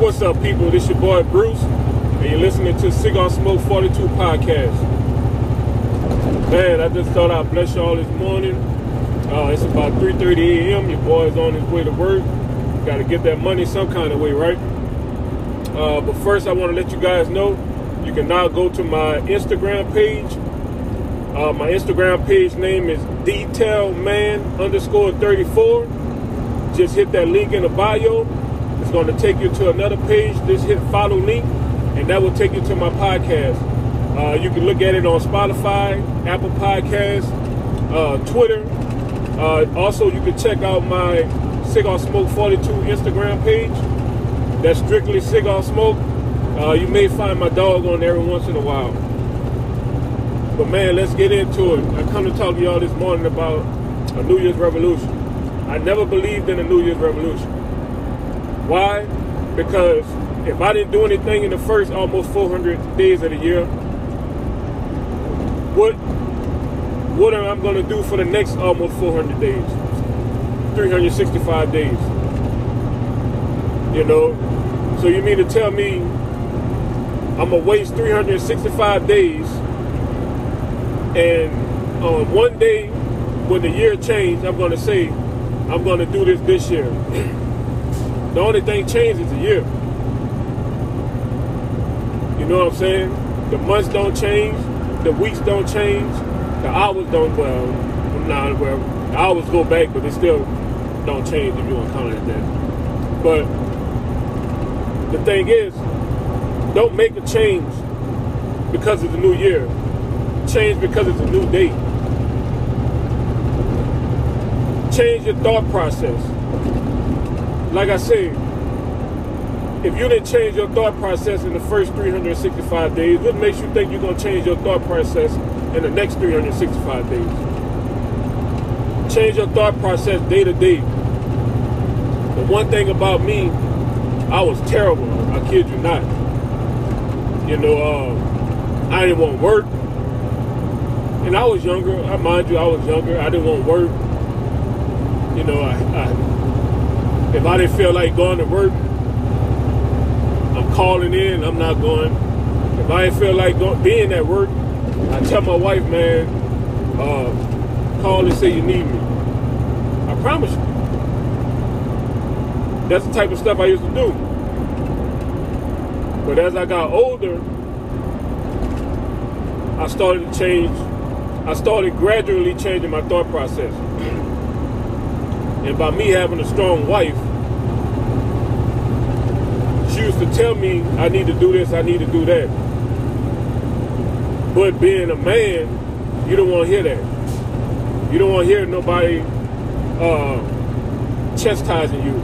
What's up, people? This is your boy Bruce, and you're listening to Cigar Smoke 42 podcast. Man, I just thought I'd bless y'all this morning. Uh, it's about 3:30 a.m. Your boy's on his way to work. Got to get that money some kind of way, right? Uh, but first, I want to let you guys know you can now go to my Instagram page. Uh, my Instagram page name is detailman underscore 34. Just hit that link in the bio it's going to take you to another page. Just hit follow link, and that will take you to my podcast. Uh, you can look at it on Spotify, Apple Podcasts, uh, Twitter. Uh, also, you can check out my Cigar Smoke 42 Instagram page. That's strictly Cigar Smoke. Uh, you may find my dog on there once in a while. But man, let's get into it. I come to talk to y'all this morning about a New Year's revolution. I never believed in a New Year's revolution. Why? Because if I didn't do anything in the first almost 400 days of the year, what what am I going to do for the next almost 400 days? 365 days. You know? So you mean to tell me I'm going to waste 365 days and on one day when the year changed, I'm going to say, I'm going to do this this year. The only thing changes is a year. You know what I'm saying? The months don't change, the weeks don't change, the hours don't well nah well the hours go back but they still don't change if you want to count it at that. But the thing is, don't make a change because it's a new year. Change because it's a new date. Change your thought process like I said, if you didn't change your thought process in the first 365 days, what makes you think you're going to change your thought process in the next 365 days? Change your thought process day to day. The one thing about me, I was terrible. I kid you not. You know, uh, I didn't want work. And I was younger. I mind you, I was younger. I didn't want work. You know, I, I if I didn't feel like going to work, I'm calling in. I'm not going. If I didn't feel like being at work, I tell my wife, man, uh, call and say you need me. I promise you. That's the type of stuff I used to do. But as I got older, I started to change. I started gradually changing my thought process. And by me having a strong wife, she used to tell me I need to do this, I need to do that. But being a man, you don't want to hear that. You don't want to hear nobody uh, chastising you.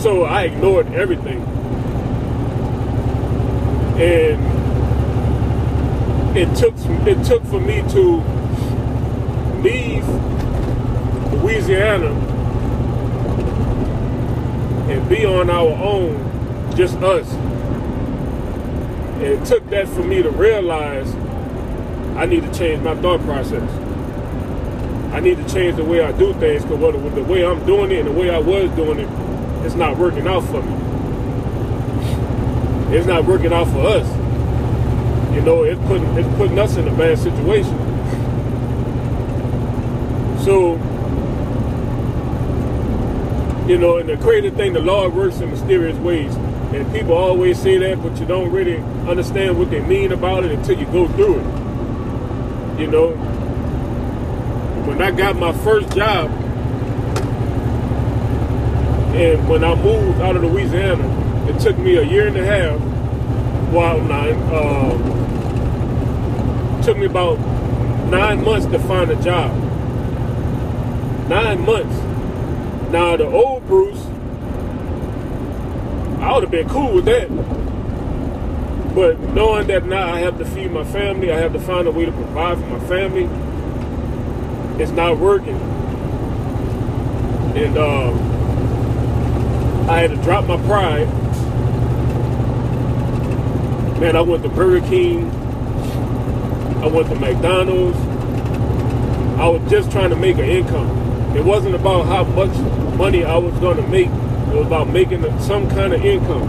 So I ignored everything. And it took it took for me to leave Louisiana and be on our own, just us. And it took that for me to realize I need to change my thought process. I need to change the way I do things because the way I'm doing it and the way I was doing it, it's not working out for me. It's not working out for us. You know, it's putting it's putting us in a bad situation. So you know, and the crazy thing, the Lord works in mysterious ways. And people always say that, but you don't really understand what they mean about it until you go through it. You know, when I got my first job, and when I moved out of Louisiana, it took me a year and a half. Well, nine. Uh, took me about nine months to find a job. Nine months. Now the old I would have been cool with that. But knowing that now I have to feed my family, I have to find a way to provide for my family, it's not working. And uh, I had to drop my pride. Man, I went to Burger King. I went to McDonald's. I was just trying to make an income. It wasn't about how much money I was going to make It was about making some kind of income.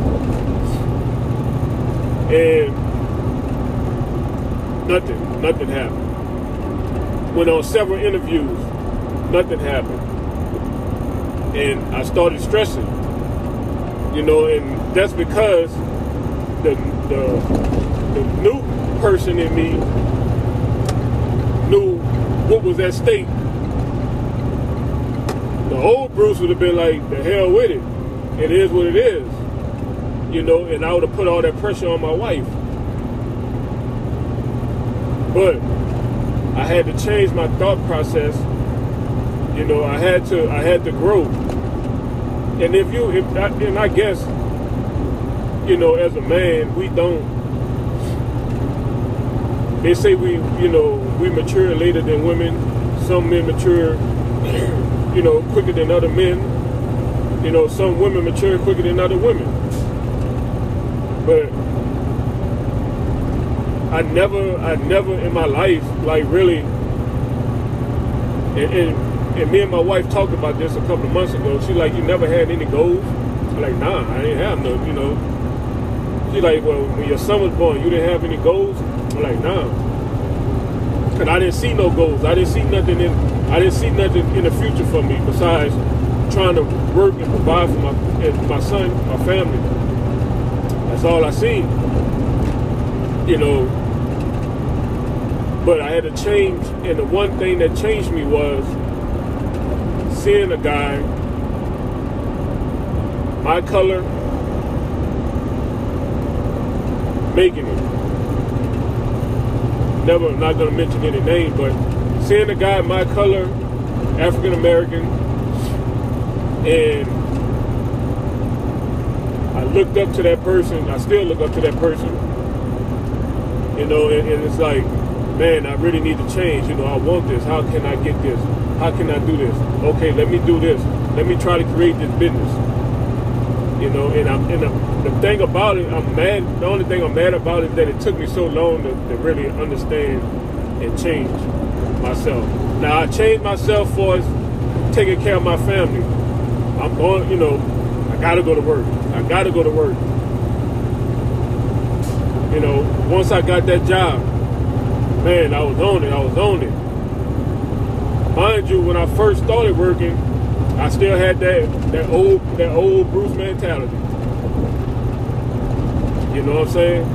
And nothing, nothing happened. Went on several interviews, nothing happened. And I started stressing, you know, and that's because the, the, the new person in me knew what was at stake. The old Bruce would have been like, the hell with it. It is what it is. You know, and I would have put all that pressure on my wife. But I had to change my thought process. You know, I had to I had to grow. And if you if I, and I guess you know, as a man, we don't they say we, you know, we mature later than women. Some men mature, you know, quicker than other men. You know, some women mature quicker than other women. But I never, I never in my life, like really, and, and, and me and my wife talked about this a couple of months ago. She like, you never had any goals? I'm like, nah, I ain't have no, you know. She like, well, when your son was born, you didn't have any goals? I'm like, nah. Cause I didn't see no goals. I didn't see nothing in I didn't see nothing in the future for me besides trying to work and provide for my my son, my family. That's all I seen. You know. But I had to change and the one thing that changed me was seeing a guy my color making it. Never, I'm not gonna mention any name, but seeing a guy my color, African American, and I looked up to that person. I still look up to that person. You know, and, and it's like, man, I really need to change. You know, I want this. How can I get this? How can I do this? Okay, let me do this. Let me try to create this business. You know, and I'm and the, the thing about it, I'm mad. The only thing I'm mad about is that it took me so long to, to really understand and change myself. Now I changed myself for taking care of my family. I'm going, you know, I gotta go to work. I gotta go to work. You know, once I got that job, man, I was on it. I was on it. Mind you, when I first started working, I still had that that old that old Bruce mentality. You know what I'm saying?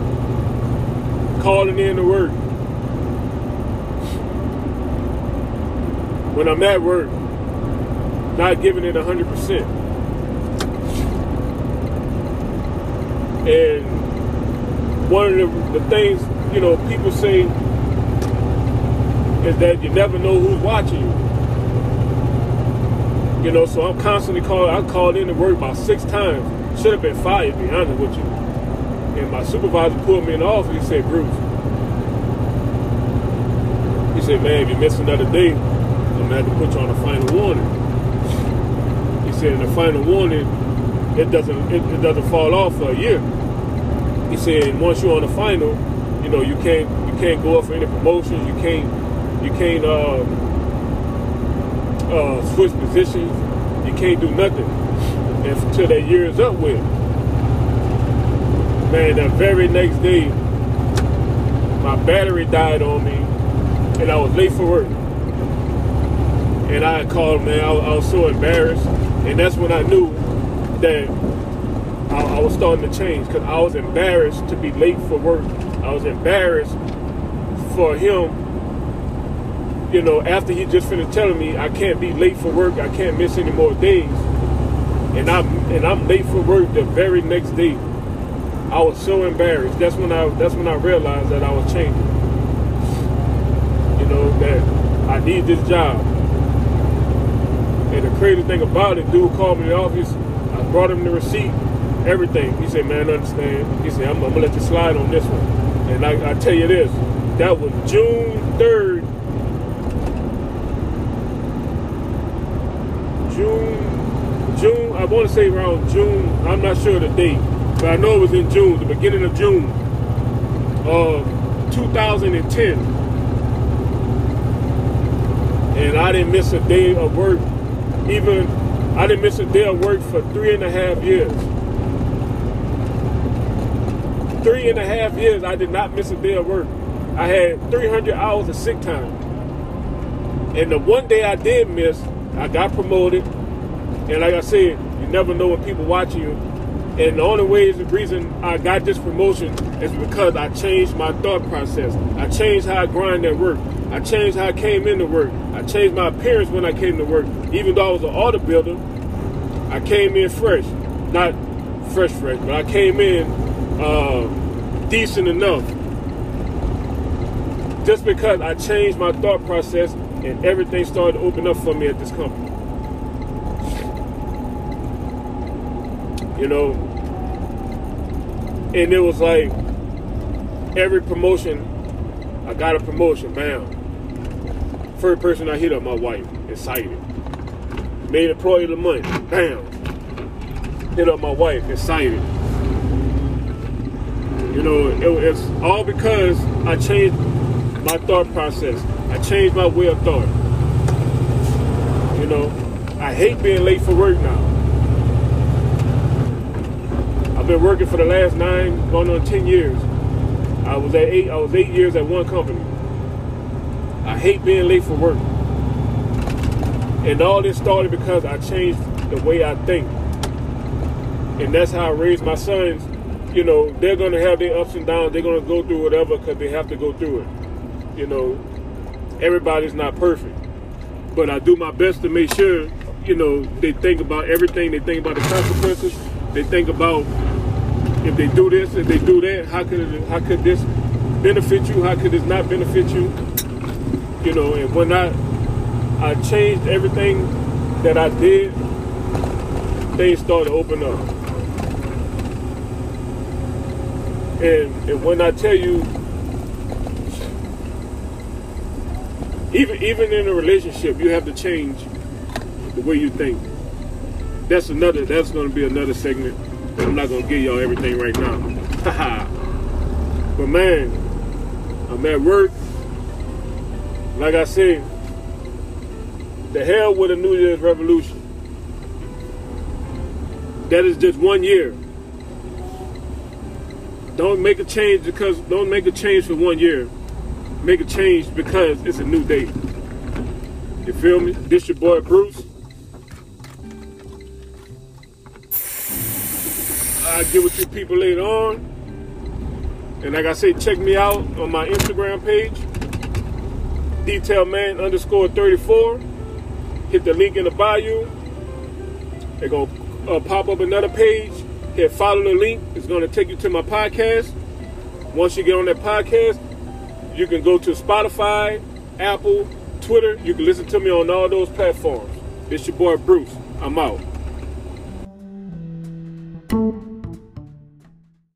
Calling in to work. When I'm at work, not giving it hundred percent. And one of the, the things, you know, people say is that you never know who's watching you. You know, so I'm constantly calling. I called in to work about six times. Should have been fired, to be honest with you. And my supervisor pulled me in the office. He said, Bruce, he said, man, if you miss another day, I'm gonna have to put you on a final warning. Said, in the final warning, it doesn't it, it doesn't fall off for a year. He said, once you're on the final, you know, you can't you can't go up for any promotions. You can't you can't. Uh, uh, switch positions. You can't do nothing until that year is up with. Man, the very next day, my battery died on me, and I was late for work. And I called, man, I, I was so embarrassed, and that's when I knew that I, I was starting to change because I was embarrassed to be late for work. I was embarrassed for him you know, after he just finished telling me I can't be late for work, I can't miss any more days, and I'm and I'm late for work the very next day. I was so embarrassed. That's when I that's when I realized that I was changing. You know that I need this job. And the crazy thing about it, dude called me in the office. I brought him the receipt, everything. He said, "Man, understand." He said, "I'm, I'm gonna let you slide on this one." And I, I tell you this, that was June third, June, June, I want to say around June, I'm not sure the date, but I know it was in June, the beginning of June of 2010. And I didn't miss a day of work, even I didn't miss a day of work for three and a half years. Three and a half years, I did not miss a day of work. I had 300 hours of sick time. And the one day I did miss, I got promoted. And like I said, you never know when people watching you. And the only way is the reason I got this promotion is because I changed my thought process. I changed how I grind at work. I changed how I came into work. I changed my appearance when I came to work. Even though I was an auto builder, I came in fresh. Not fresh, fresh, but I came in uh, decent enough. Just because I changed my thought process and everything started to open up for me at this company. You know, and it was like every promotion, I got a promotion, bam. First person I hit up, my wife, excited. Made employee of the month, bam. Hit up my wife, excited. You know, it, it's all because I changed my thought process. I changed my way of thought. You know, I hate being late for work now. I've been working for the last nine, going on ten years. I was at eight. I was eight years at one company. I hate being late for work, and all this started because I changed the way I think, and that's how I raised my sons. You know, they're gonna have their ups and downs. They're gonna go through whatever because they have to go through it. You know, everybody's not perfect, but I do my best to make sure. You know, they think about everything. They think about the consequences. They think about if they do this, if they do that, how could it, how could this benefit you? How could this not benefit you? You know, and when I I changed everything that I did, things started to open up. And, and when I tell you, even even in a relationship, you have to change the way you think. That's another. That's going to be another segment I'm not gonna give y'all everything right now. but man, I'm at work. Like I said, the hell with a New Year's revolution. That is just one year. Don't make a change because don't make a change for one year. Make a change because it's a new day. You feel me? This your boy Bruce. I'll get with you people later on. And like I said, check me out on my Instagram page, detailman underscore 34. Hit the link in the bio. They're going to uh, pop up another page. Hit follow the link. It's going to take you to my podcast. Once you get on that podcast, you can go to Spotify, Apple, Twitter. You can listen to me on all those platforms. It's your boy Bruce. I'm out.